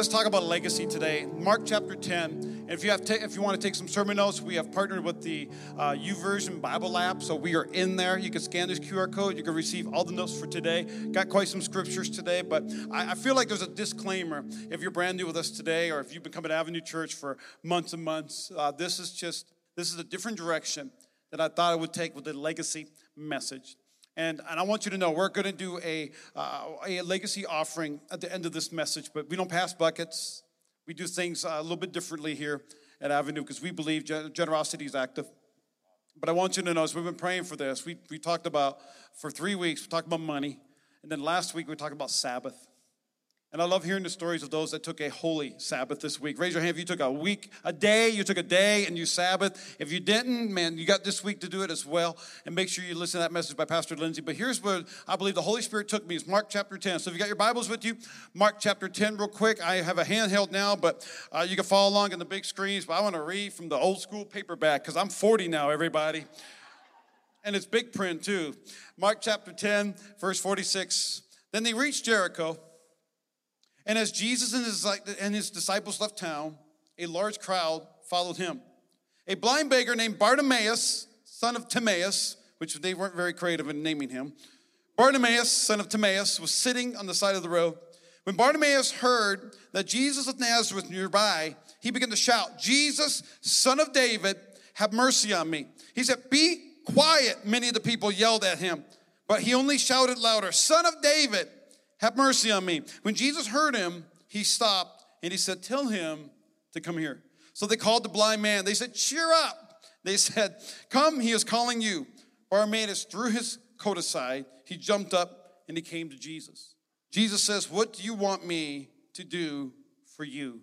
let's talk about legacy today. Mark chapter 10. And if you have, ta- if you want to take some sermon notes, we have partnered with the uh, YouVersion Bible app, so we are in there. You can scan this QR code. You can receive all the notes for today. Got quite some scriptures today, but I, I feel like there's a disclaimer. If you're brand new with us today, or if you've been coming to Avenue Church for months and months, uh, this is just this is a different direction that I thought I would take with the legacy message. And, and I want you to know we're going to do a, uh, a legacy offering at the end of this message, but we don't pass buckets. We do things uh, a little bit differently here at Avenue because we believe generosity is active. But I want you to know, as we've been praying for this, we, we talked about, for three weeks, we talked about money. And then last week, we talked about Sabbath. And I love hearing the stories of those that took a holy Sabbath this week. Raise your hand if you took a week, a day, you took a day and you Sabbath. If you didn't, man, you got this week to do it as well. And make sure you listen to that message by Pastor Lindsay. But here's where I believe the Holy Spirit took me is Mark chapter 10. So if you got your Bibles with you, Mark chapter 10, real quick. I have a handheld now, but uh, you can follow along in the big screens. But I want to read from the old school paperback because I'm 40 now, everybody. And it's big print too. Mark chapter 10, verse 46. Then they reached Jericho. And as Jesus and his, and his disciples left town, a large crowd followed him. A blind beggar named Bartimaeus, son of Timaeus, which they weren't very creative in naming him, Bartimaeus, son of Timaeus, was sitting on the side of the road. When Bartimaeus heard that Jesus of Nazareth was nearby, he began to shout, Jesus, son of David, have mercy on me. He said, Be quiet, many of the people yelled at him. But he only shouted louder, Son of David, have mercy on me. When Jesus heard him, he stopped and he said, Tell him to come here. So they called the blind man. They said, Cheer up. They said, Come, he is calling you. Bartimaeus threw his coat aside. He jumped up and he came to Jesus. Jesus says, What do you want me to do for you?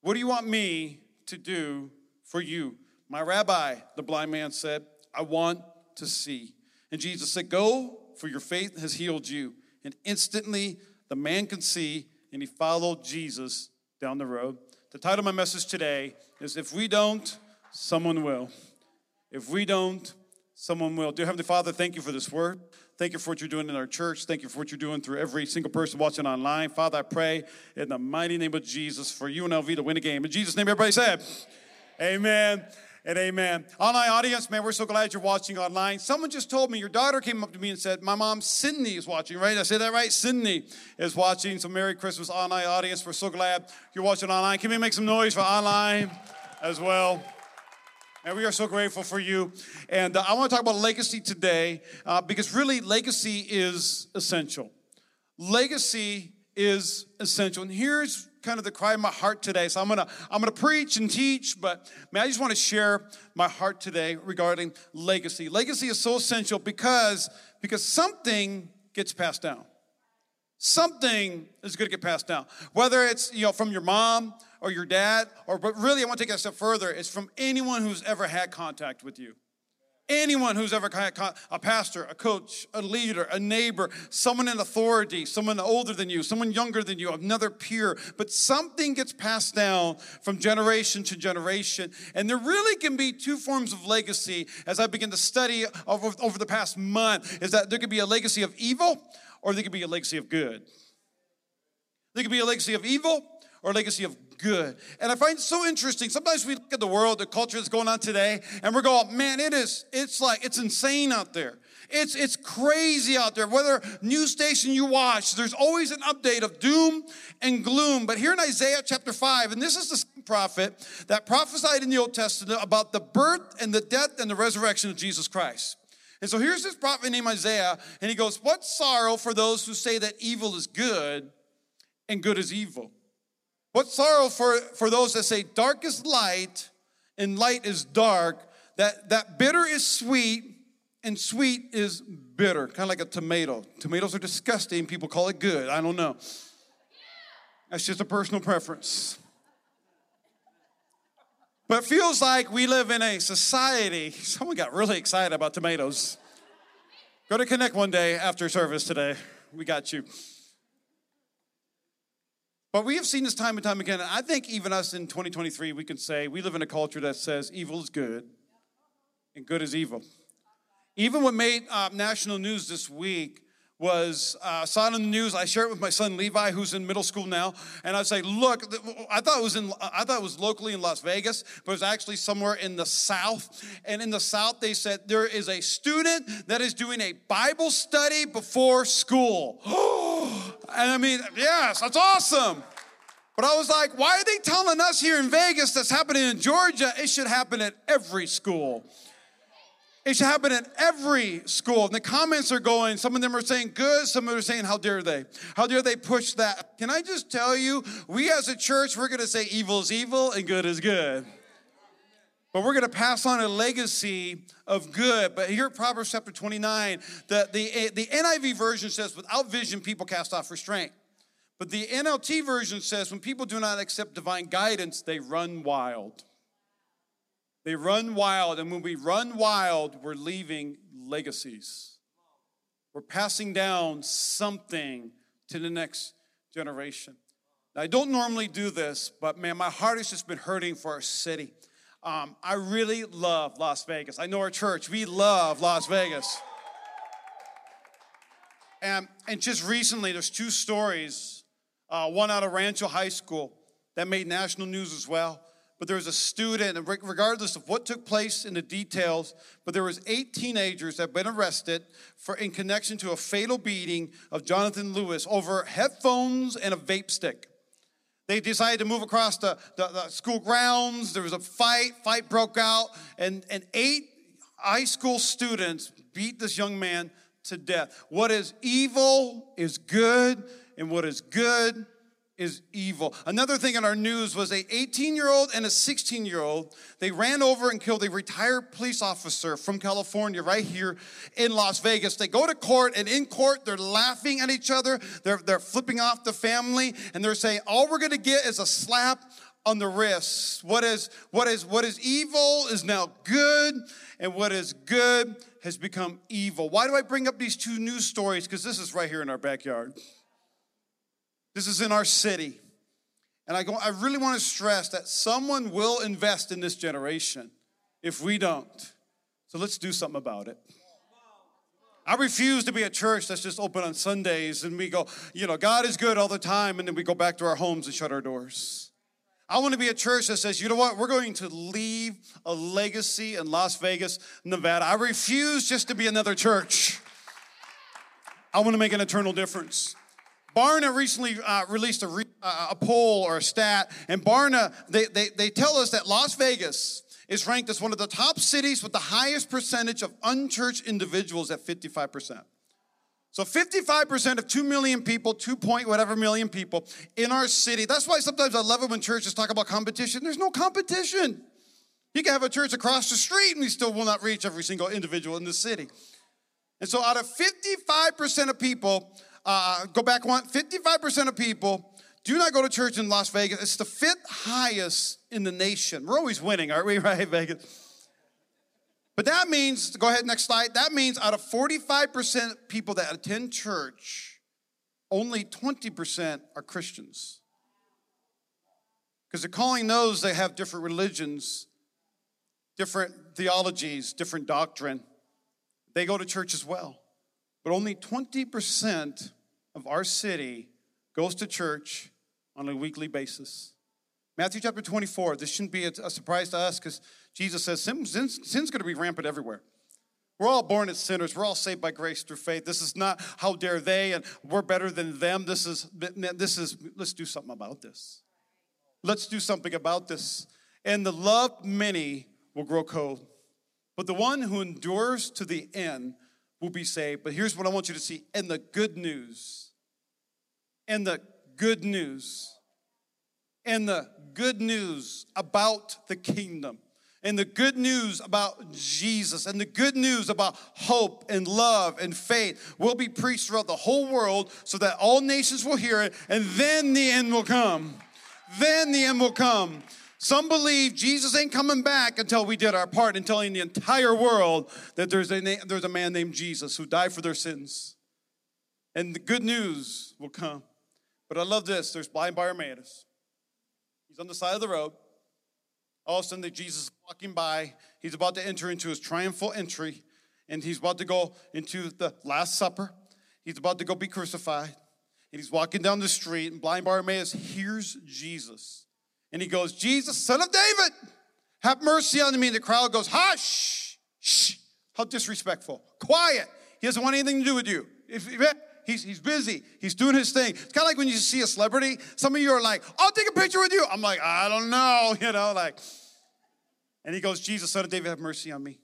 What do you want me to do for you? My rabbi, the blind man said, I want to see. And Jesus said, Go, for your faith has healed you. And instantly the man can see, and he followed Jesus down the road. The title of my message today is If We Don't, Someone Will. If we don't, someone will. Dear Heavenly Father, thank you for this word. Thank you for what you're doing in our church. Thank you for what you're doing through every single person watching online. Father, I pray in the mighty name of Jesus for UNLV to win a game. In Jesus' name, everybody said, Amen and amen. Online audience, man, we're so glad you're watching online. Someone just told me your daughter came up to me and said, My mom, Sydney, is watching, right? I said that right? Sydney is watching. So, Merry Christmas, online audience. We're so glad you're watching online. Can we make some noise for online as well? And we are so grateful for you. And uh, I want to talk about legacy today uh, because really, legacy is essential. Legacy is essential. And here's kind of the cry of my heart today. So I'm gonna I'm gonna preach and teach, but man, I just want to share my heart today regarding legacy. Legacy is so essential because because something gets passed down. Something is to get passed down. Whether it's you know from your mom or your dad, or but really I want to take it a step further. It's from anyone who's ever had contact with you. Anyone who's ever a pastor, a coach, a leader, a neighbor, someone in authority, someone older than you, someone younger than you, another peer, but something gets passed down from generation to generation. And there really can be two forms of legacy as I begin to study over, over the past month is that there could be a legacy of evil or there could be a legacy of good. There could be a legacy of evil or a legacy of good. And I find it so interesting. Sometimes we look at the world, the culture that's going on today, and we're going, man, it is, it's like, it's insane out there. It's, it's crazy out there. Whether news station you watch, there's always an update of doom and gloom. But here in Isaiah chapter 5, and this is the prophet that prophesied in the Old Testament about the birth and the death and the resurrection of Jesus Christ. And so here's this prophet named Isaiah, and he goes, What sorrow for those who say that evil is good and good is evil. What sorrow for, for those that say dark is light and light is dark, that, that bitter is sweet and sweet is bitter, kind of like a tomato. Tomatoes are disgusting, people call it good. I don't know. That's just a personal preference. But feels like we live in a society. Someone got really excited about tomatoes. Go to Connect one day after service today. We got you. But we have seen this time and time again. And I think even us in 2023, we can say we live in a culture that says evil is good and good is evil. Even what made uh, national news this week was uh, saw it on the news. I shared it with my son Levi, who's in middle school now, and I say, "Look, I thought it was in, I thought it was locally in Las Vegas, but it's actually somewhere in the South. And in the South, they said there is a student that is doing a Bible study before school. and I mean, yes, that's awesome. But I was like, why are they telling us here in Vegas that's happening in Georgia? It should happen at every school. It should happen at every school. And the comments are going, some of them are saying good, some of them are saying, how dare they? How dare they push that? Can I just tell you, we as a church, we're gonna say evil is evil and good is good. But we're gonna pass on a legacy of good. But here at Proverbs chapter 29, the, the, eh, the NIV version says, without vision, people cast off restraint. But the NLT version says, when people do not accept divine guidance, they run wild. They run wild, and when we run wild, we're leaving legacies. We're passing down something to the next generation. Now, I don't normally do this, but man, my heart has just been hurting for our city. Um, I really love Las Vegas. I know our church, we love Las Vegas. And, and just recently, there's two stories, uh, one out of Rancho High School that made national news as well but there was a student, and regardless of what took place in the details, but there was eight teenagers that had been arrested for in connection to a fatal beating of Jonathan Lewis over headphones and a vape stick. They decided to move across the, the, the school grounds. There was a fight. Fight broke out, and, and eight high school students beat this young man to death. What is evil is good, and what is good is evil. Another thing in our news was a 18 year old and a 16 year old. They ran over and killed a retired police officer from California right here in Las Vegas. They go to court and in court they're laughing at each other. They're, they're flipping off the family and they're saying, all we're gonna get is a slap on the wrist. What is, what is, what is evil is now good and what is good has become evil. Why do I bring up these two news stories? Because this is right here in our backyard. This is in our city. And I, go, I really want to stress that someone will invest in this generation if we don't. So let's do something about it. I refuse to be a church that's just open on Sundays and we go, you know, God is good all the time, and then we go back to our homes and shut our doors. I want to be a church that says, you know what, we're going to leave a legacy in Las Vegas, Nevada. I refuse just to be another church. I want to make an eternal difference. Barna recently uh, released a, re- uh, a, poll or a stat, and Barna, they, they, they tell us that Las Vegas is ranked as one of the top cities with the highest percentage of unchurched individuals at 55%. So 55% of 2 million people, 2 point whatever million people in our city. That's why sometimes I love it when churches talk about competition. There's no competition. You can have a church across the street and we still will not reach every single individual in the city. And so out of 55% of people uh, go back one, 55% of people do not go to church in Las Vegas. It's the fifth highest in the nation. We're always winning, aren't we, right, Vegas? But that means, go ahead, next slide. That means out of 45% people that attend church, only 20% are Christians. Because they're calling those that have different religions, different theologies, different doctrine. They go to church as well. But only 20% of our city goes to church on a weekly basis. Matthew chapter 24, this shouldn't be a, a surprise to us because Jesus says sin, sin's, sin's going to be rampant everywhere. We're all born as sinners. We're all saved by grace through faith. This is not how dare they and we're better than them. This is this is let's do something about this. Let's do something about this. And the love many will grow cold. But the one who endures to the end will be saved. But here's what I want you to see. And the good news and the good news and the good news about the kingdom and the good news about Jesus and the good news about hope and love and faith will be preached throughout the whole world so that all nations will hear it and then the end will come. Then the end will come. Some believe Jesus ain't coming back until we did our part in telling the entire world that there's a, there's a man named Jesus who died for their sins. And the good news will come. But I love this. There's blind Bartimaeus. He's on the side of the road. All of a sudden, Jesus is walking by. He's about to enter into his triumphal entry, and he's about to go into the Last Supper. He's about to go be crucified. And he's walking down the street, and blind Bartimaeus hears Jesus. And he goes, Jesus, son of David, have mercy on me. And the crowd goes, Hush! Shh! How disrespectful. Quiet. He doesn't want anything to do with you. If, if, he's, he's busy. He's doing his thing. It's kind of like when you see a celebrity. Some of you are like, I'll take a picture with you. I'm like, I don't know, you know, like. And he goes, Jesus, son of David, have mercy on me.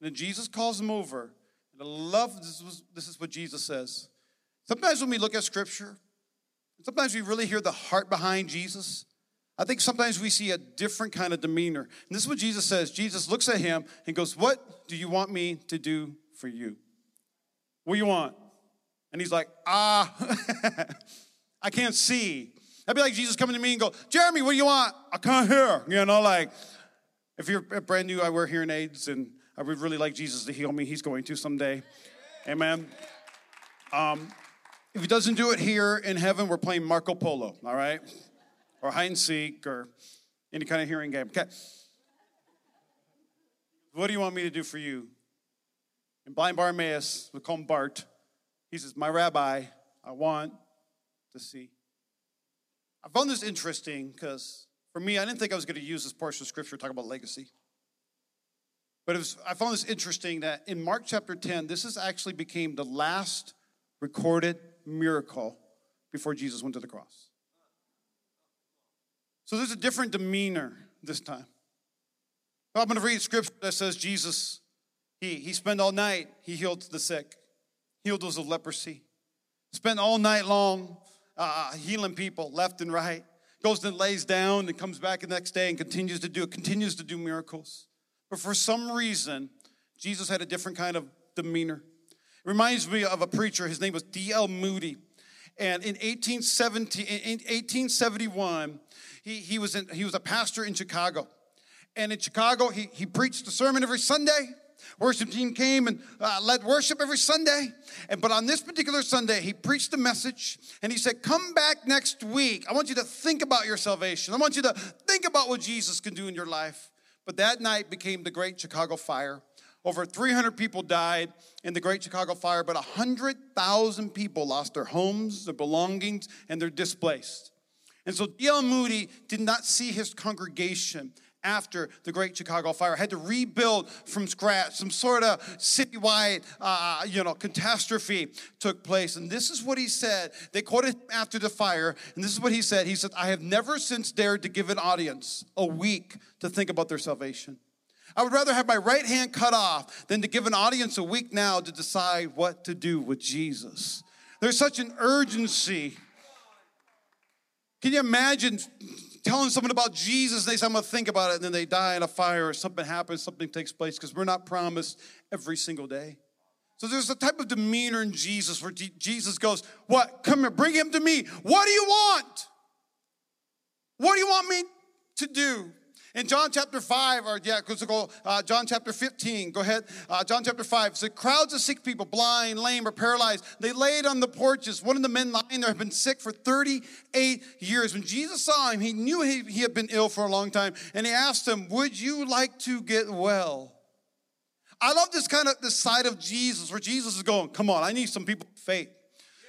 And then Jesus calls him over. And I love this, was, this is what Jesus says. Sometimes when we look at scripture, sometimes we really hear the heart behind Jesus. I think sometimes we see a different kind of demeanor. And this is what Jesus says. Jesus looks at him and goes, What do you want me to do for you? What do you want? And he's like, Ah, I can't see. That'd be like Jesus coming to me and go, Jeremy, what do you want? I can't hear. You know, like if you're brand new, I wear hearing aids and I would really like Jesus to heal me. He's going to someday. Amen. Um, if he doesn't do it here in heaven, we're playing Marco Polo, all right? or hide and seek or any kind of hearing game. Okay. What do you want me to do for you? And blind Bartimaeus, we call him Bart, he says, My rabbi, I want to see. I found this interesting because for me, I didn't think I was going to use this portion of scripture to talk about legacy. But was, I found this interesting that in Mark chapter 10, this is actually became the last recorded miracle before Jesus went to the cross. So there's a different demeanor this time. I'm going to read scripture that says Jesus, he, he spent all night, he healed the sick, healed those of leprosy, spent all night long uh, healing people left and right, goes and lays down and comes back the next day and continues to do it, continues to do miracles. But for some reason, Jesus had a different kind of demeanor. It reminds me of a preacher, his name was D.L. Moody. And in 1870, in 1871, he, he, was in, he was a pastor in Chicago. And in Chicago, he, he preached a sermon every Sunday. Worship team came and uh, led worship every Sunday. And, but on this particular Sunday, he preached a message and he said, Come back next week. I want you to think about your salvation. I want you to think about what Jesus can do in your life. But that night became the Great Chicago Fire. Over 300 people died in the Great Chicago Fire, but 100,000 people lost their homes, their belongings, and they're displaced. And so D.L. Moody did not see his congregation after the Great Chicago Fire. Had to rebuild from scratch. Some sort of citywide, uh, you know, catastrophe took place. And this is what he said. They quoted him after the fire, and this is what he said. He said, "I have never since dared to give an audience a week to think about their salvation." I would rather have my right hand cut off than to give an audience a week now to decide what to do with Jesus. There's such an urgency can you imagine telling someone about Jesus they say, I'm going to think about it, and then they die in a fire or something happens, something takes place, because we're not promised every single day. So there's a type of demeanor in Jesus where Jesus goes, What? Come here, bring him to me. What do you want? What do you want me to do? In John chapter 5, or yeah, let's go, uh, John chapter 15, go ahead. Uh, John chapter 5, so crowds of sick people, blind, lame, or paralyzed, they laid on the porches. One of the men lying there had been sick for 38 years. When Jesus saw him, he knew he, he had been ill for a long time, and he asked him, Would you like to get well? I love this kind of this side of Jesus where Jesus is going, Come on, I need some people faith.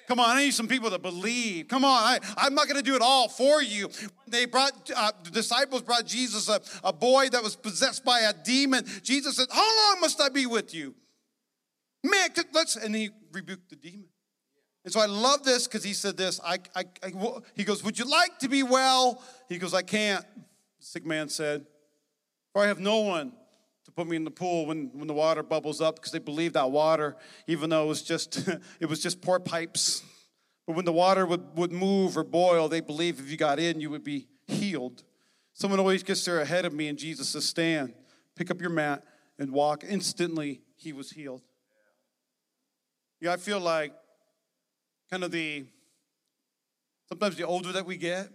Come on, I need some people to believe. Come on, I, I'm not going to do it all for you. They brought, uh, the disciples brought Jesus a, a boy that was possessed by a demon. Jesus said, How long must I be with you? Man, let's, and he rebuked the demon. And so I love this because he said this. I, I, I, he goes, Would you like to be well? He goes, I can't. The sick man said, For I have no one to put me in the pool when, when the water bubbles up because they believe that water, even though it was just it was just poor pipes. But when the water would, would move or boil, they believe if you got in, you would be healed. Someone always gets there ahead of me, and Jesus says, Stand, pick up your mat, and walk. Instantly, he was healed. Yeah, I feel like kind of the sometimes the older that we get,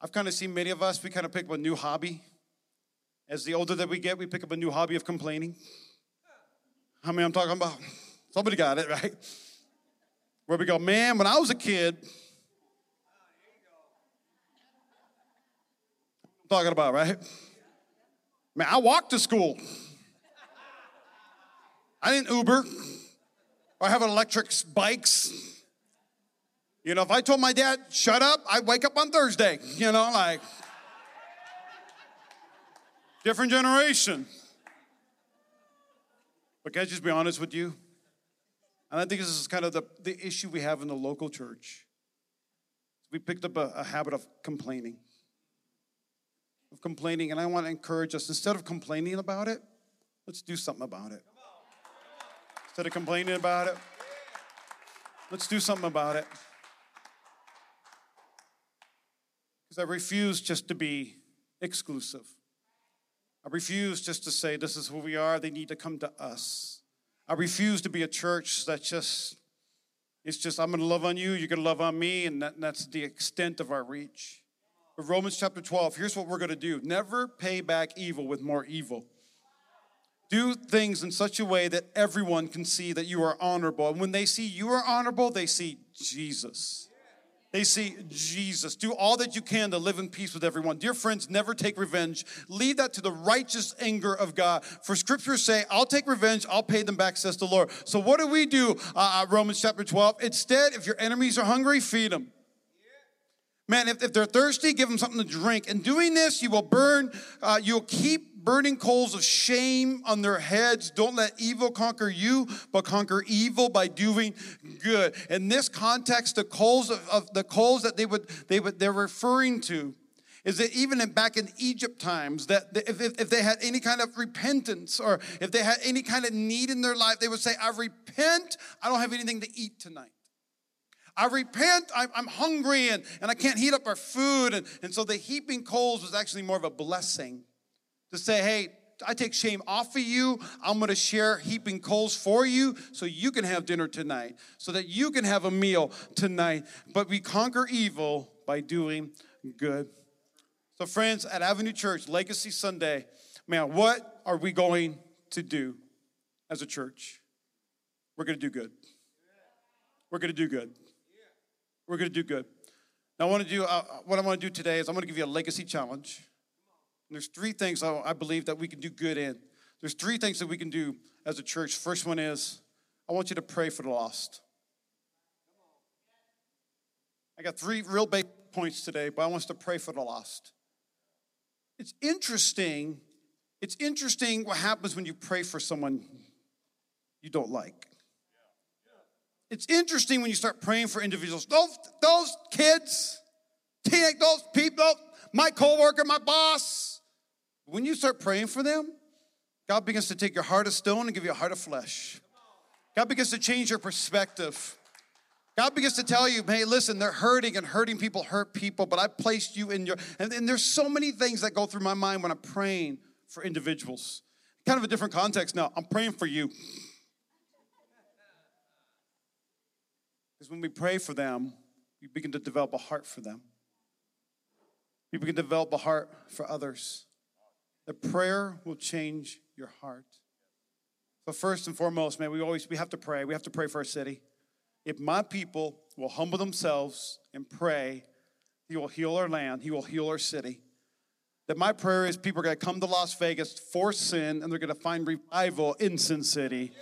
I've kind of seen many of us, we kind of pick up a new hobby. As the older that we get, we pick up a new hobby of complaining. How many I'm talking about? Somebody got it, right? Where we go, man, when I was a kid, I'm talking about, right? Man, I walked to school. I didn't Uber. or having electric bikes. You know, if I told my dad, shut up, I'd wake up on Thursday. You know, like, different generation. But can I just be honest with you? And I think this is kind of the, the issue we have in the local church. We picked up a, a habit of complaining. Of complaining, and I want to encourage us instead of complaining about it, let's do something about it. Instead of complaining about it, let's do something about it. Because I refuse just to be exclusive. I refuse just to say, this is who we are, they need to come to us. I refuse to be a church that just, it's just, I'm going to love on you, you're to love on me, and that, that's the extent of our reach. But Romans chapter 12, here's what we're going to do never pay back evil with more evil. Do things in such a way that everyone can see that you are honorable. And when they see you are honorable, they see Jesus. They see Jesus. Do all that you can to live in peace with everyone. Dear friends, never take revenge. Leave that to the righteous anger of God. For scriptures say, I'll take revenge, I'll pay them back, says the Lord. So what do we do, uh, uh Romans chapter 12? Instead, if your enemies are hungry, feed them. Man, if, if they're thirsty, give them something to drink. In doing this, you will burn, uh, you'll keep burning coals of shame on their heads. Don't let evil conquer you, but conquer evil by doing good. In this context, the coals of, of the coals that they would they would they're referring to is that even in, back in Egypt times, that if, if, if, they had any kind of repentance or if they had any kind of need in their life, they would say, I repent, I don't have anything to eat tonight. I repent, I'm hungry and, and I can't heat up our food. And, and so the heaping coals was actually more of a blessing to say, hey, I take shame off of you. I'm going to share heaping coals for you so you can have dinner tonight, so that you can have a meal tonight. But we conquer evil by doing good. So, friends, at Avenue Church, Legacy Sunday, man, what are we going to do as a church? We're going to do good. We're going to do good. We're going to do good. Now, I want to do uh, what I want to do today is I'm going to give you a legacy challenge. And there's three things I believe that we can do good in. There's three things that we can do as a church. First one is I want you to pray for the lost. I got three real big points today, but I want us to pray for the lost. It's interesting. It's interesting what happens when you pray for someone you don't like. It's interesting when you start praying for individuals. Those, those kids, those people, my coworker, my boss, when you start praying for them, God begins to take your heart of stone and give you a heart of flesh. God begins to change your perspective. God begins to tell you, hey, listen, they're hurting and hurting people hurt people, but I placed you in your, and, and there's so many things that go through my mind when I'm praying for individuals. Kind of a different context now. I'm praying for you. Because when we pray for them, we begin to develop a heart for them. We begin to develop a heart for others that prayer will change your heart. So first and foremost, man, we always we have to pray. We have to pray for our city. If my people will humble themselves and pray, he will heal our land, he will heal our city. That my prayer is people are to come to Las Vegas for sin and they're to find revival in Sin City.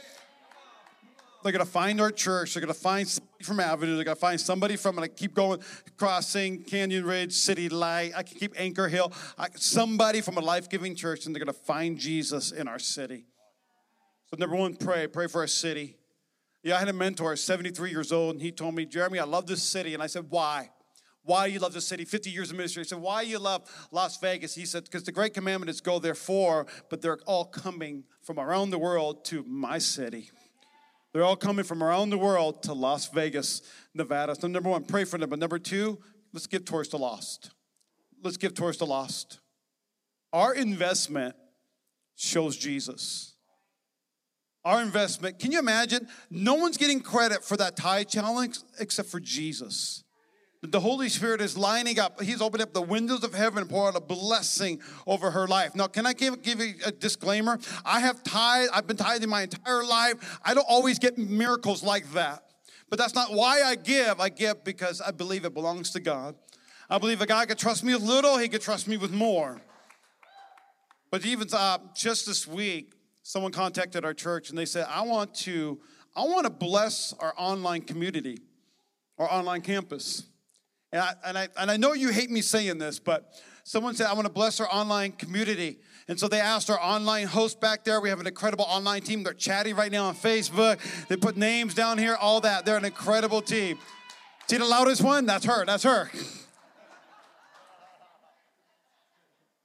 They're going to find our church. They're going to find somebody from Avenue. They're going to find somebody from, and I keep going, crossing Canyon Ridge, City Light. I can keep Anchor Hill. I, somebody from a life giving church, and they're going to find Jesus in our city. So, number one, pray. Pray for our city. Yeah, I had a mentor, 73 years old, and he told me, Jeremy, I love this city. And I said, why? Why do you love this city? 50 years of ministry. I said, why you love Las Vegas? He said, because the great commandment is go therefore, but they're all coming from around the world to my city. They're all coming from around the world to Las Vegas, Nevada. So, number one, pray for them. But number two, let's give towards the lost. Let's give towards the lost. Our investment shows Jesus. Our investment, can you imagine? No one's getting credit for that tithe challenge except for Jesus. The Holy Spirit is lining up. He's opened up the windows of heaven and poured out a blessing over her life. Now, can I give, give you a disclaimer? I have tithe, I've been tithing my entire life. I don't always get miracles like that. But that's not why I give. I give because I believe it belongs to God. I believe a God could trust me with little, he could trust me with more. But even uh, just this week, someone contacted our church and they said, I want to I want to bless our online community, our online campus. And I, and, I, and I know you hate me saying this, but someone said, I want to bless our online community. And so they asked our online host back there. We have an incredible online team. They're chatting right now on Facebook. They put names down here, all that. They're an incredible team. See the loudest one? That's her. That's her.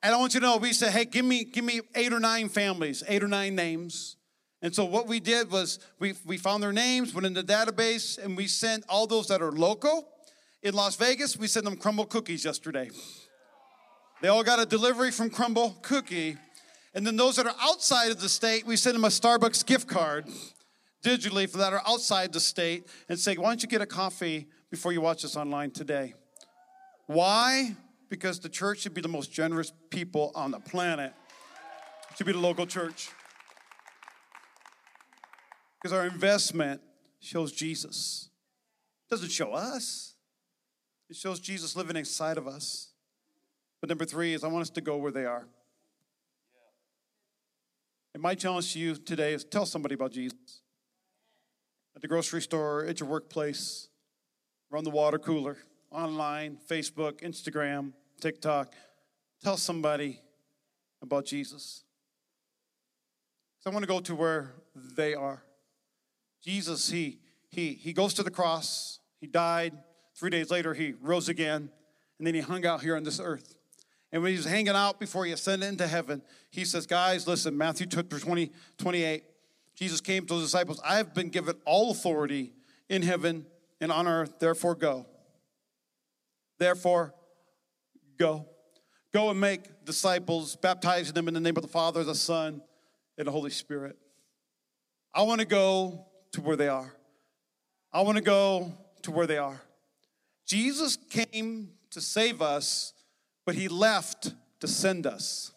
And I want you to know, we said, hey, give me, give me eight or nine families, eight or nine names. And so what we did was we, we found their names, went in the database, and we sent all those that are local. In Las Vegas, we sent them Crumbl cookies yesterday. They all got a delivery from Crumbl Cookie. And then those that are outside of the state, we send them a Starbucks gift card digitally for that are outside the state and say, why don't you get a coffee before you watch this online today? Why? Because the church should be the most generous people on the planet. Should be the local church. Because our investment shows Jesus. It doesn't show us. It shows Jesus living inside of us. But number three is I want us to go where they are. And my challenge to you today is tell somebody about Jesus. At the grocery store, at your workplace, run the water cooler, online, Facebook, Instagram, TikTok. Tell somebody about Jesus. So I want to go to where they are. Jesus, he, he, he goes to the cross, he died. Three days later, he rose again, and then he hung out here on this earth. And when he was hanging out before he ascended into heaven, he says, Guys, listen, Matthew 20, 28, Jesus came to the disciples, I have been given all authority in heaven and on earth, therefore go. Therefore, go. Go and make disciples, baptizing them in the name of the Father, the Son, and the Holy Spirit. I want to go to where they are. I want to go to where they are. Jesus came to save us but he left to send us.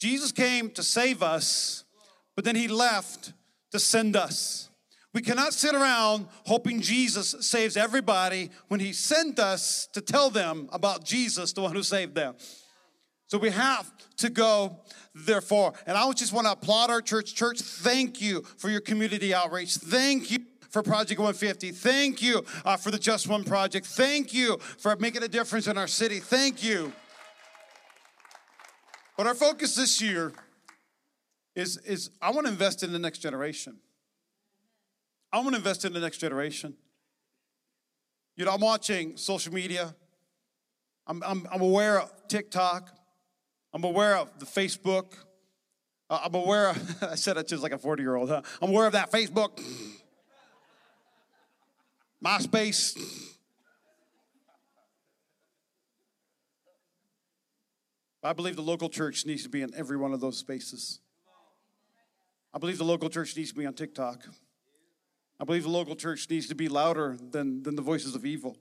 Jesus came to save us, but then he left to send us. We cannot sit around hoping Jesus saves everybody when he sent us to tell them about Jesus, the one who saved them. So we have to go, therefore. And I just want to applaud our church. Church, thank you for your community outreach. Thank you for Project 150. Thank you uh, for the Just One Project. Thank you for making a difference in our city. Thank you. But our focus this year is, is I want to invest in the next generation. I want to invest in the next generation. You know, I'm watching social media. I'm, I'm, I'm aware of TikTok. I'm aware of the Facebook. Uh, I'm aware of, I said it just like a 40 year old, huh? I'm aware of that Facebook. MySpace. I believe the local church needs to be in every one of those spaces. I believe the local church needs to be on TikTok. I believe the local church needs to be louder than, than the voices of evil.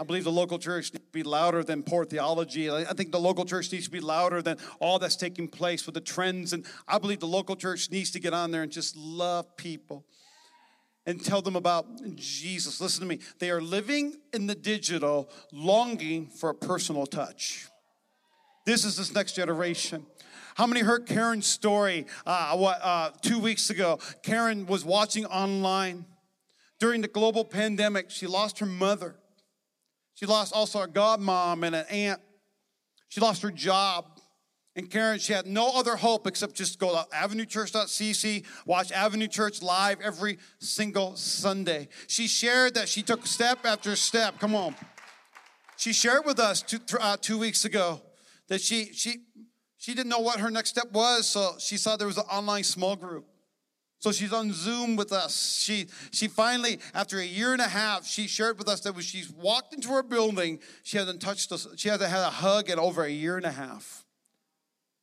I believe the local church needs to be louder than poor theology. I think the local church needs to be louder than all that's taking place with the trends. And I believe the local church needs to get on there and just love people and tell them about Jesus. Listen to me. They are living in the digital, longing for a personal touch. This is this next generation. How many heard Karen's story uh, what, uh, two weeks ago? Karen was watching online during the global pandemic. She lost her mother. She lost also her godmom and an aunt. She lost her job. And Karen, she had no other hope except just go to avenuechurch.cc, watch Avenue Church live every single Sunday. She shared that she took step after step. Come on. She shared with us two, uh, two weeks ago that she, she, she didn't know what her next step was, so she saw there was an online small group. So she's on Zoom with us. She, she finally, after a year and a half, she shared with us that when she's walked into her building, she hasn't touched us, she hasn't had a hug in over a year and a half.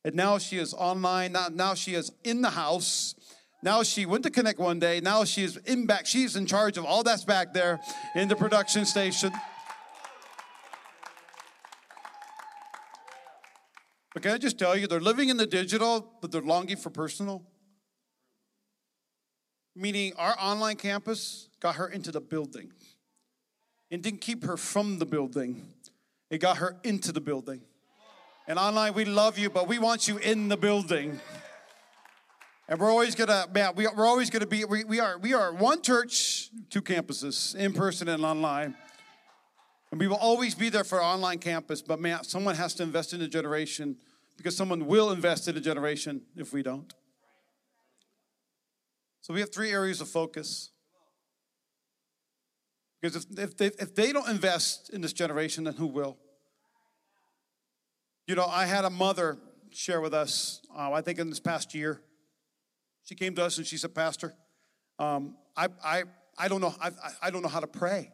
And now she is online. Now, now she is in the house. Now she went to Connect one day. Now she is in back. She's in charge of all that's back there in the production station. But can I just tell you, they're living in the digital, but they're longing for personal. Meaning, our online campus got her into the building. It didn't keep her from the building, it got her into the building. And online, we love you, but we want you in the building. And we're always gonna, man, we, we're always gonna be, we, we are, we are one church, two campuses, in person and online. And we will always be there for online campus, but man, someone has to invest in a generation because someone will invest in a generation if we don't. So we have three areas of focus. Because if, if, they, if they don't invest in this generation, then who will? You know, I had a mother share with us, uh, I think in this past year. She came to us and she said, Pastor, um, I, I, I, don't know, I, I don't know how to pray.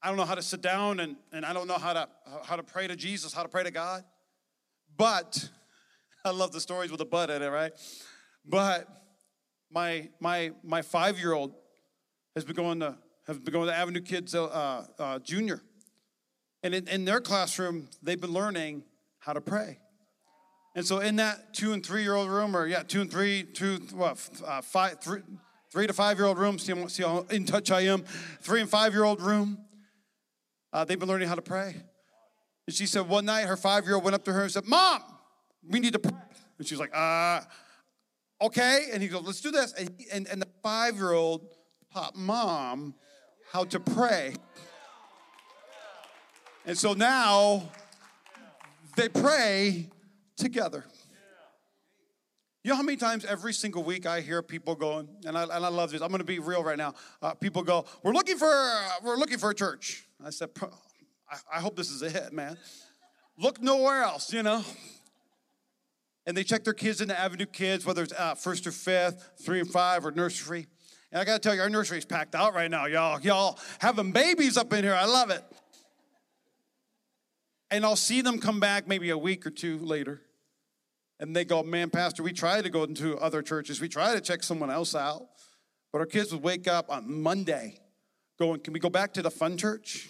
I don't know how to sit down and, and I don't know how to, how to pray to Jesus, how to pray to God. But, I love the stories with a but in it, right? But my, my, my five-year-old has been going to, has been going to Avenue Kids uh, uh, Junior. And in, in their classroom, they've been learning how to pray. And so in that two and three year old room, or yeah, two and three, two, what, uh, five, three, three to five year old room, see, see how in touch I am, three and five year old room, uh, they've been learning how to pray. And she said one night her five year old went up to her and said, Mom, we need to pray. And she's like, uh, okay. And he goes, let's do this. And, and, and the five year old taught mom how to pray. And so now they pray together. You know how many times every single week I hear people going, and I, and I love this. I'm going to be real right now. Uh, people go, "We're looking for we're looking for a church." I said, I, "I hope this is it, man. Look nowhere else, you know." And they check their kids into Avenue Kids, whether it's uh, first or fifth, three and five, or nursery. And I got to tell you, our nursery is packed out right now, y'all. Y'all having babies up in here. I love it. And I'll see them come back maybe a week or two later. And they go, Man, Pastor, we try to go into other churches. We try to check someone else out. But our kids would wake up on Monday going, Can we go back to the fun church?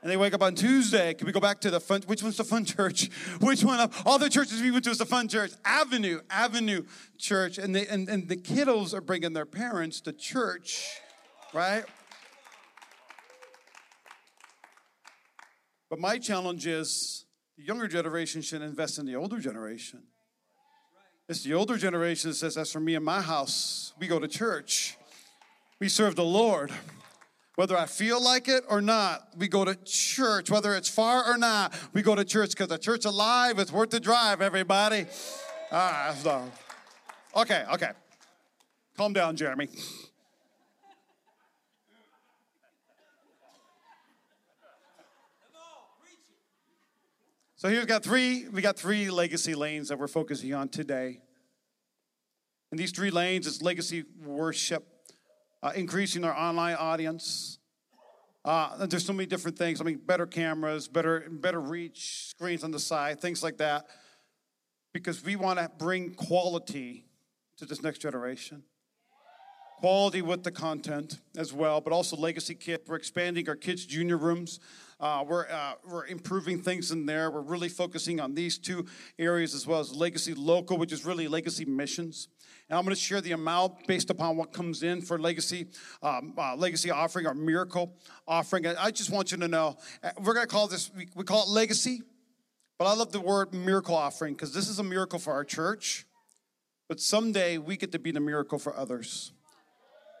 And they wake up on Tuesday. Can we go back to the fun? Which one's the fun church? Which one of all the churches we went to is the fun church? Avenue, Avenue Church. And, they, and, and the kiddos are bringing their parents to church, right? But my challenge is the younger generation should invest in the older generation. It's the older generation that says, That's for me and my house. We go to church, we serve the Lord. Whether I feel like it or not, we go to church. Whether it's far or not, we go to church because the church alive is worth the drive, everybody. Ah, so. Okay, okay. Calm down, Jeremy. So here's got three, we got three legacy lanes that we're focusing on today. And these three lanes is legacy worship, uh, increasing our online audience. Uh, there's so many different things. I mean, better cameras, better better reach, screens on the side, things like that. Because we want to bring quality to this next generation. Quality with the content as well, but also legacy kit. We're expanding our kids' junior rooms. Uh, we're, uh, we're improving things in there. We're really focusing on these two areas as well as legacy local, which is really legacy missions. And I'm going to share the amount based upon what comes in for legacy, um, uh, legacy offering or miracle offering. I just want you to know uh, we're going to call this we, we call it legacy, but I love the word miracle offering because this is a miracle for our church. But someday we get to be the miracle for others.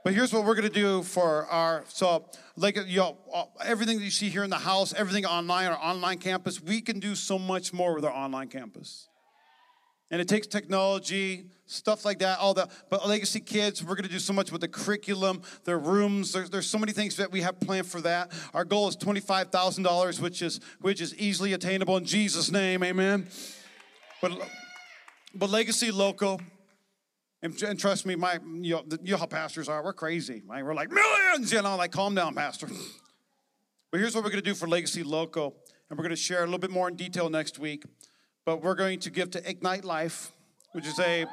But here's what we're going to do for our so like you uh, know everything that you see here in the house, everything online, our online campus, we can do so much more with our online campus. And it takes technology, stuff like that, all that. But Legacy Kids, we're to do so much with the curriculum, their rooms. There's, there's so many things that we have planned for that. Our goal is $25,000, which is which is easily attainable in Jesus' name, amen. But but Legacy Local, and, and, trust me, my you know, you know how pastors are. We're crazy. Right? We're like millions, you know. Like, calm down, pastor. but here's what we're going to do for Legacy Local, and we're going to share a little bit more in detail next week. But we're going to give to Ignite Life, which is a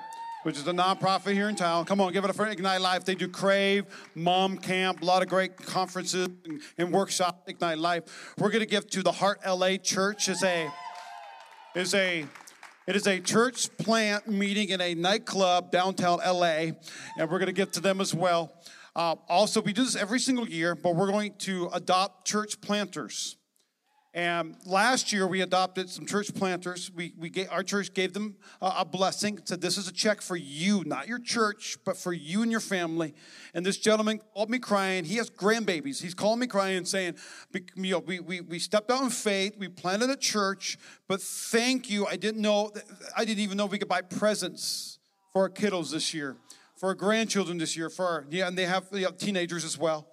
which is a nonprofit here in town. Come on, give it up for Ignite Life. They do Crave, Mom Camp, a lot of great conferences and, and workshops. Ignite Life. We're going to give to the Heart LA Church. is a is a it is a church plant meeting in a nightclub downtown LA, and we're going to get to them as well. Uh, also, we do this every single year, but we're going to adopt church planters. And last year we adopted some church planters. We, we gave, our church gave them a, a, blessing. Said this is a check for you, not your church, but for you and your family. And this gentleman called me crying. He has grandbabies. He's calling me crying, saying, you know, we, we, we stepped out in faith. We planted a church, but thank you. I didn't know. I didn't even know we could buy presents for our kiddos this year, for our grandchildren this year, for our yeah, and they have, they have teenagers as well.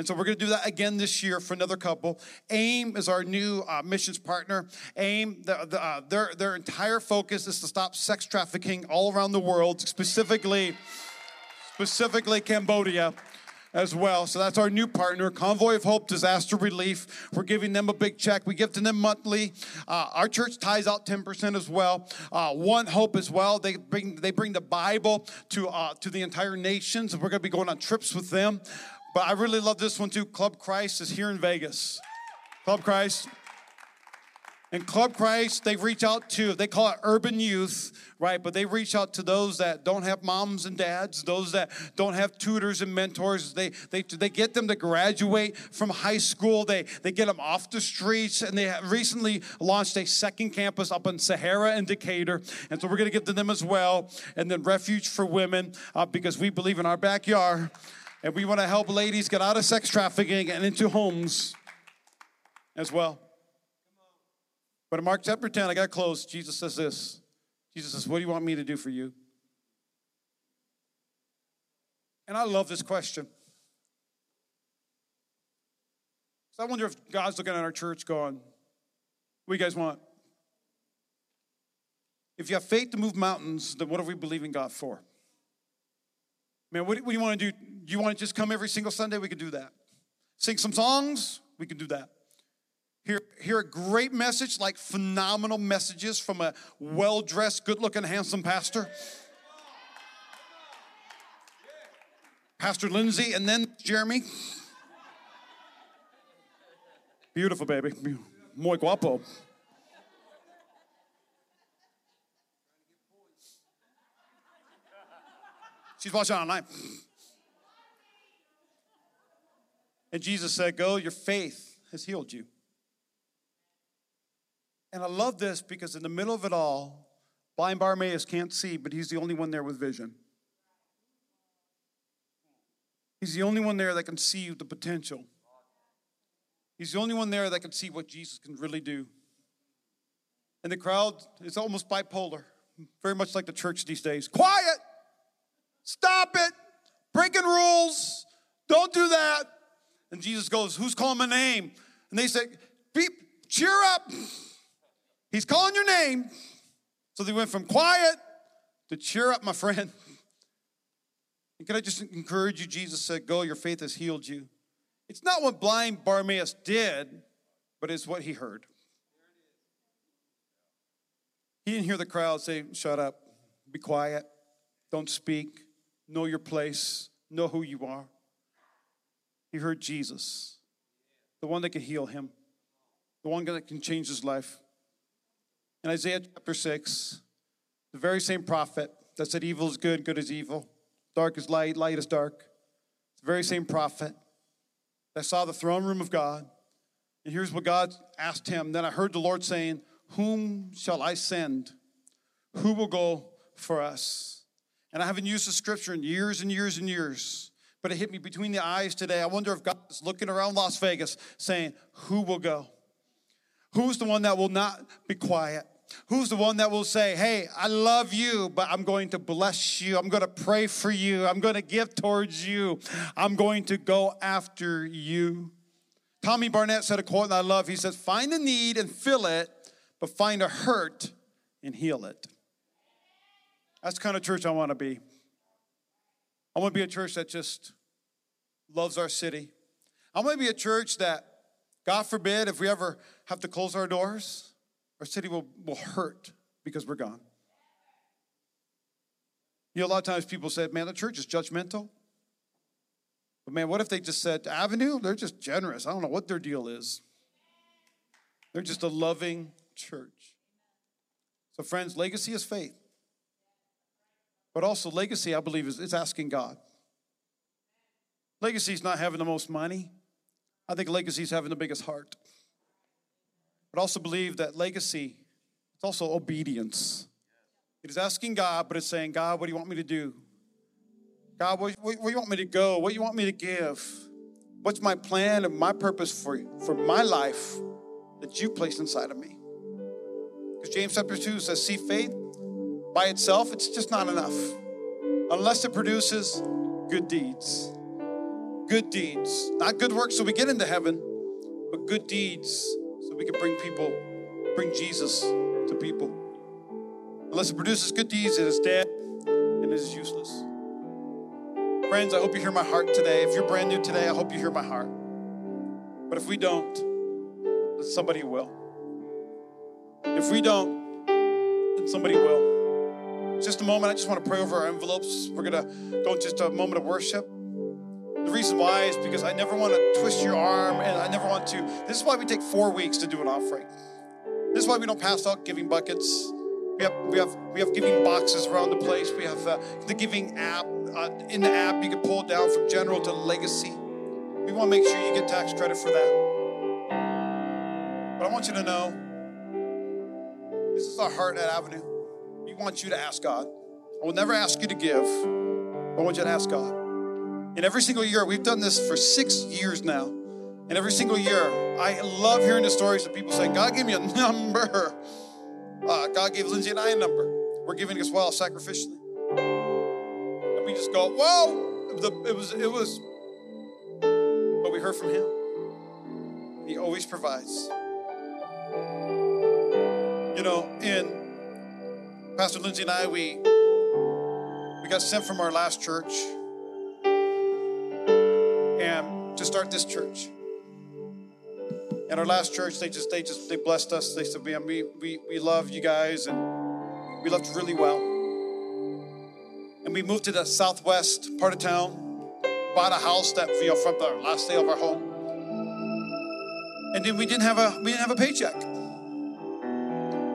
And so we're going to do that again this year for another couple. AIM is our new uh, missions partner. AIM, the, the, uh, their, their entire focus is to stop sex trafficking all around the world, specifically, specifically Cambodia as well. So that's our new partner, Convoy of Hope Disaster Relief. We're giving them a big check. We give to them monthly. Uh, our church ties out 10% as well. Uh, One Hope as well. They bring they bring the Bible to uh, to the entire nations. We're going to be going on trips with them. But I really love this one too. Club Christ is here in Vegas. Club Christ. And Club Christ, they reach out to, they call it urban youth, right? But they reach out to those that don't have moms and dads, those that don't have tutors and mentors. They, they, they get them to graduate from high school. They, they get them off the streets. And they recently launched a second campus up in Sahara and Decatur. And so we're going to get to them as well. And then Refuge for Women, uh, because we believe in our backyard. And we want to help ladies get out of sex trafficking and into homes as well. But in Mark chapter 10, I got close. Jesus says this Jesus says, What do you want me to do for you? And I love this question. So I wonder if God's looking at our church going, What do you guys want? If you have faith to move mountains, then what are we believing God for? Man, what, do you want to do? Do you want to just come every single Sunday? We can do that. Sing some songs? We can do that. Hear, hear a great message, like phenomenal messages from a well dressed, good looking, handsome pastor. Pastor Lindsay, and then Jeremy. Beautiful, baby. Muy guapo. She's watching online. And Jesus said, Go, your faith has healed you. And I love this because in the middle of it all, blind Bartimaeus can't see, but he's the only one there with vision. He's the only one there that can see the potential. He's the only one there that can see what Jesus can really do. And the crowd is almost bipolar, very much like the church these days. Quiet! Stop it! Breaking rules! Don't do that! And Jesus goes, Who's calling my name? And they say, Beep, cheer up. He's calling your name. So they went from quiet to cheer up, my friend. And can I just encourage you? Jesus said, Go, your faith has healed you. It's not what blind Bartimaeus did, but it's what he heard. He didn't hear the crowd say, Shut up, be quiet, don't speak, know your place, know who you are. He heard Jesus, the one that can heal him, the one that can change his life. In Isaiah chapter 6, the very same prophet that said evil is good, good is evil, dark is light, light is dark. The very same prophet that saw the throne room of God. And here's what God asked him. Then I heard the Lord saying, Whom shall I send? Who will go for us? And I haven't used the scripture in years and years and years but it hit me between the eyes today. I wonder if God is looking around Las Vegas saying, Who will go? Who's the one that will not be quiet? Who's the one that will say, Hey, I love you, but I'm going to bless you. I'm going to pray for you. I'm going to give towards you. I'm going to go after you. Tommy Barnett said a quote that I love. He says, Find a need and fill it, but find a hurt and heal it. That's the kind of church I want to be. I want to be a church that just loves our city. I want to be a church that, God forbid, if we ever have to close our doors, our city will, will hurt because we're gone. You know, a lot of times people say, man, the church is judgmental. But man, what if they just said, Avenue, they're just generous. I don't know what their deal is. They're just a loving church. So, friends, legacy is faith. But also, legacy, I believe, is, is asking God. Legacy is not having the most money. I think legacy is having the biggest heart. but also believe that legacy it's also obedience. It is asking God, but it's saying, God, what do you want me to do? God, where, where, you want me to go? What do you want me to give? What's my plan and my purpose for, for my life that you placed inside of me? Because James chapter 2 says, see, faith by itself, it's just not enough. Unless it produces good deeds. Good deeds. Not good works so we get into heaven, but good deeds so we can bring people, bring Jesus to people. Unless it produces good deeds, it is dead and it is useless. Friends, I hope you hear my heart today. If you're brand new today, I hope you hear my heart. But if we don't, somebody will. If we don't, somebody will. Just a moment, I just want to pray over our envelopes. We're going to go just a moment of worship. The reason why is because I never want to twist your arm and I never want to. This is why we take four weeks to do an offering. This is why we don't pass out giving buckets. We have, we have, we have giving boxes around the place. We have uh, the giving app. Uh, in the app, you can pull it down from general to legacy. We want to make sure you get tax credit for that. But I want you to know this is our heart at Avenue. Want you to ask God. I will never ask you to give. I want you to ask God. And every single year, we've done this for six years now. And every single year, I love hearing the stories of people saying, God gave me a number. Uh, God gave Lindsay and I a number. We're giving as well sacrificially. And we just go, whoa! It was, it was, but we heard from Him. He always provides. You know, in Pastor Lindsay and I, we we got sent from our last church and to start this church. At our last church, they just they just they blessed us. They said, "Man, we we we love you guys, and we left really well." And we moved to the southwest part of town, bought a house that you know from the last day of our home, and then we didn't have a we didn't have a paycheck.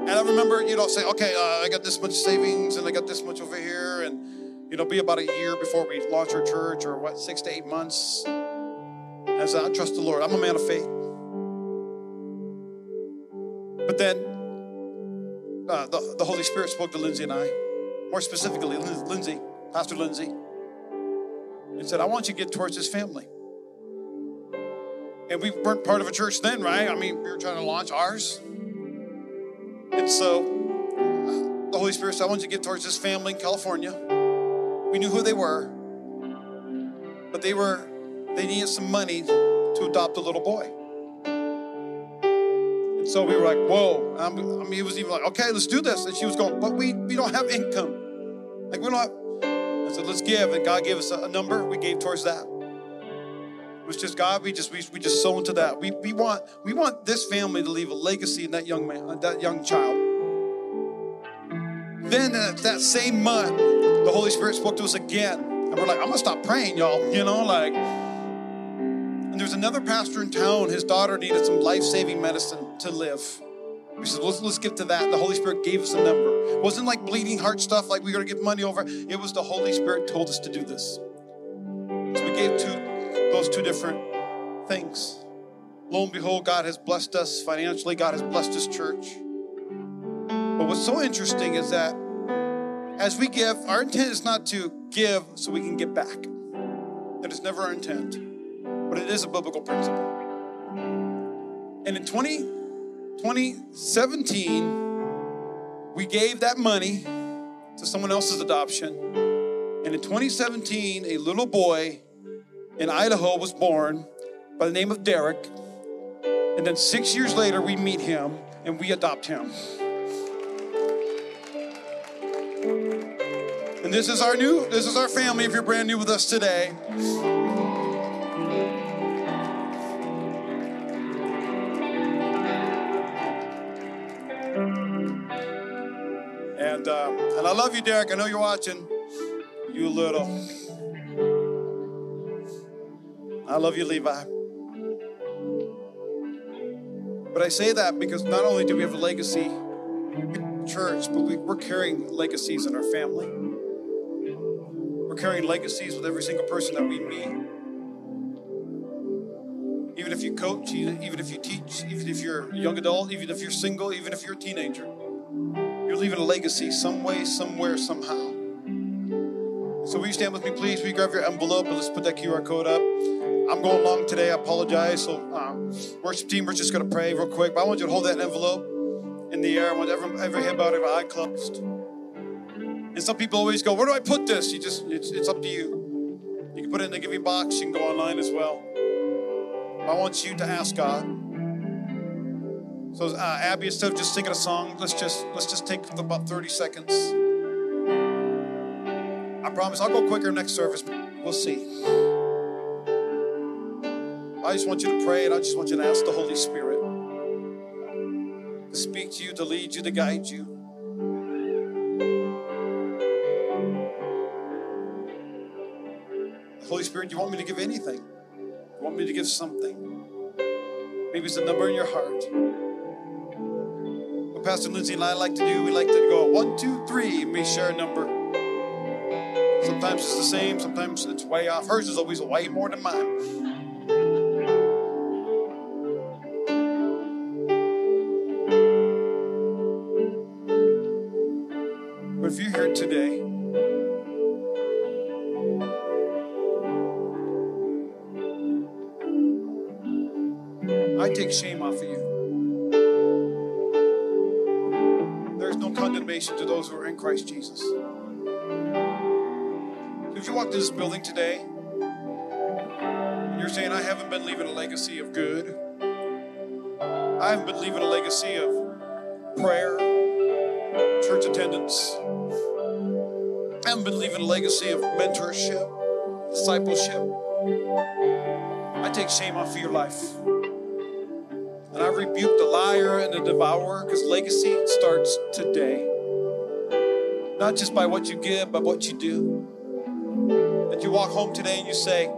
And I remember, you know, saying, "Okay, uh, I got this much savings, and I got this much over here, and you know, be about a year before we launch our church, or what, six to eight months." and As I trust the Lord, I'm a man of faith. But then uh, the, the Holy Spirit spoke to Lindsay and I, more specifically, Lindsay, Pastor Lindsay, and said, I want you to get towards this family. And we weren't part of a church then, right? I mean, we were trying to launch ours. And so the Holy Spirit said, I want you to get towards this family in California. We knew who they were, but they were, they needed some money to adopt a little boy. And so we were like, whoa. I mean, he was even like, okay, let's do this. And she was going, but we, we don't have income. Like, we don't have. I said, let's give. And God gave us a, number. We gave towards that. It was just God. We just we, we just sow into that. We, we want we want this family to leave a legacy in that young man, that young child. Then uh, that same month, the Holy Spirit spoke to us again, and we're like, I'm gonna stop praying, y'all. You know, like and there's another pastor in town, his daughter needed some life saving medicine to live. We said, let's, let's get to that. The Holy Spirit gave us a number. It wasn't like bleeding heart stuff, like we got to give money over. It was the Holy Spirit told us to do this. So we gave two, those two different things. Lo and behold, God has blessed us financially. God has blessed His church. But what's so interesting is that as we give, our intent is not to give so we can get back. That is never our intent but it is a biblical principle. And in 20, 2017, we gave that money to someone else's adoption. And in 2017, a little boy in Idaho was born by the name of Derek. And then six years later, we meet him and we adopt him. And this is our new, this is our family if you're brand new with us today. And, uh, and I love you, Derek. I know you're watching. You little. I love you, Levi. But I say that because not only do we have a legacy church, but we, we're carrying legacies in our family. We're carrying legacies with every single person that we meet. even if you coach, even if you teach, even if you're a young adult, even if you're single, even if you're a teenager. You're leaving a legacy some way, somewhere, somehow. So will you stand with me, please? Will you grab your envelope and let's put that QR code up. I'm going long today. I apologize. So, um, worship team, we're just going to pray real quick. But I want you to hold that envelope in the air. I want every, every head bowed, every eye closed. And some people always go, "Where do I put this?" You just, it's, it's up to you. You can put it in the giving box. You can go online as well. I want you to ask God. So, uh, Abby, instead of just singing a song, let's just let's just take about 30 seconds. I promise I'll go quicker next service. We'll see. I just want you to pray and I just want you to ask the Holy Spirit to speak to you, to lead you, to guide you. Holy Spirit, you want me to give anything? You want me to give something? Maybe it's a number in your heart. What Pastor Lindsay and I like to do, we like to go one, two, three, and we share a number. Sometimes it's the same, sometimes it's way off. Hers is always way more than mine. Take shame off of you. There's no condemnation to those who are in Christ Jesus. If you walk in this building today, you're saying, I haven't been leaving a legacy of good, I haven't been leaving a legacy of prayer, church attendance, I haven't been leaving a legacy of mentorship, discipleship. I take shame off of your life. And I rebuke the liar and the devourer because legacy starts today. Not just by what you give, but what you do. That you walk home today and you say,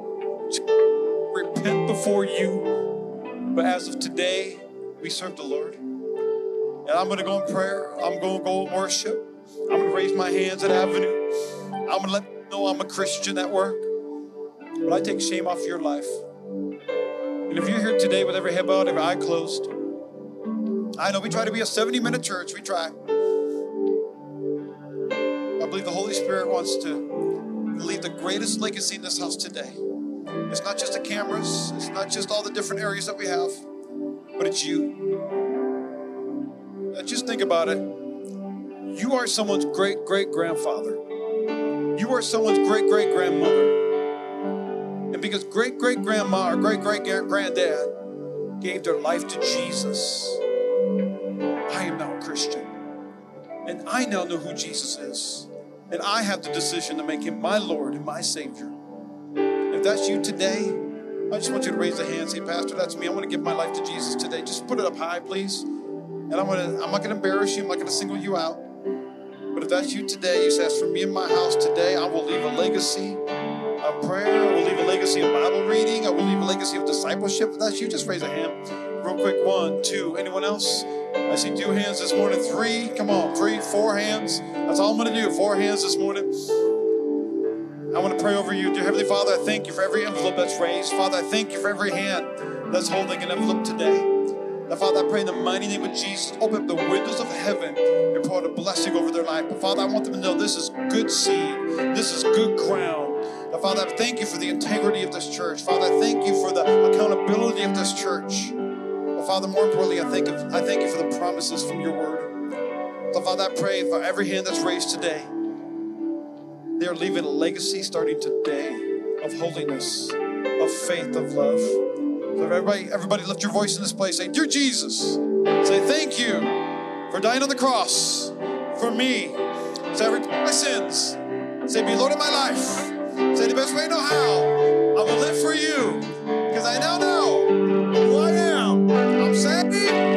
repent before you. But as of today, we serve the Lord. And I'm going to go in prayer. I'm going to go in worship. I'm going to raise my hands at Avenue. I'm going to let them know I'm a Christian at work. But I take shame off your life. And if you're here today with every head bowed, every eye closed, I know we try to be a 70 minute church. We try. I believe the Holy Spirit wants to leave the greatest legacy in this house today. It's not just the cameras, it's not just all the different areas that we have, but it's you. Now just think about it. You are someone's great great grandfather. You are someone's great great grandmother. And because great great grandma or great great granddad gave their life to Jesus, I am now a Christian. And I now know who Jesus is. And I have the decision to make him my Lord and my Savior. If that's you today, I just want you to raise a hand and say, Pastor, that's me. I want to give my life to Jesus today. Just put it up high, please. And I'm gonna, I'm not gonna embarrass you, I'm not gonna single you out. But if that's you today, you say, as for me and my house today, I will leave a legacy of prayer, Legacy of Bible reading, I will leave a legacy of discipleship. If that's you, just raise a hand. Real quick, one, two. Anyone else? I see two hands this morning. Three. Come on, three, four hands. That's all I'm going to do. Four hands this morning. I want to pray over you. Dear Heavenly Father, I thank you for every envelope that's raised. Father, I thank you for every hand that's holding an envelope today. Now, Father, I pray in the mighty name of Jesus, open up the windows of heaven and pour out a blessing over their life. But Father, I want them to know this is good seed. This is good ground. Father, I thank you for the integrity of this church. Father, I thank you for the accountability of this church. Father, more importantly, I thank, I thank you for the promises from your word. So, Father, I pray for every hand that's raised today. They are leaving a legacy starting today of holiness, of faith, of love. So everybody, everybody lift your voice in this place. Say, Dear Jesus, say thank you for dying on the cross for me. Say, every my sins. Say, be Lord of my life. Say the best way to know how. I will live for you because I now know who I am. I'm saved.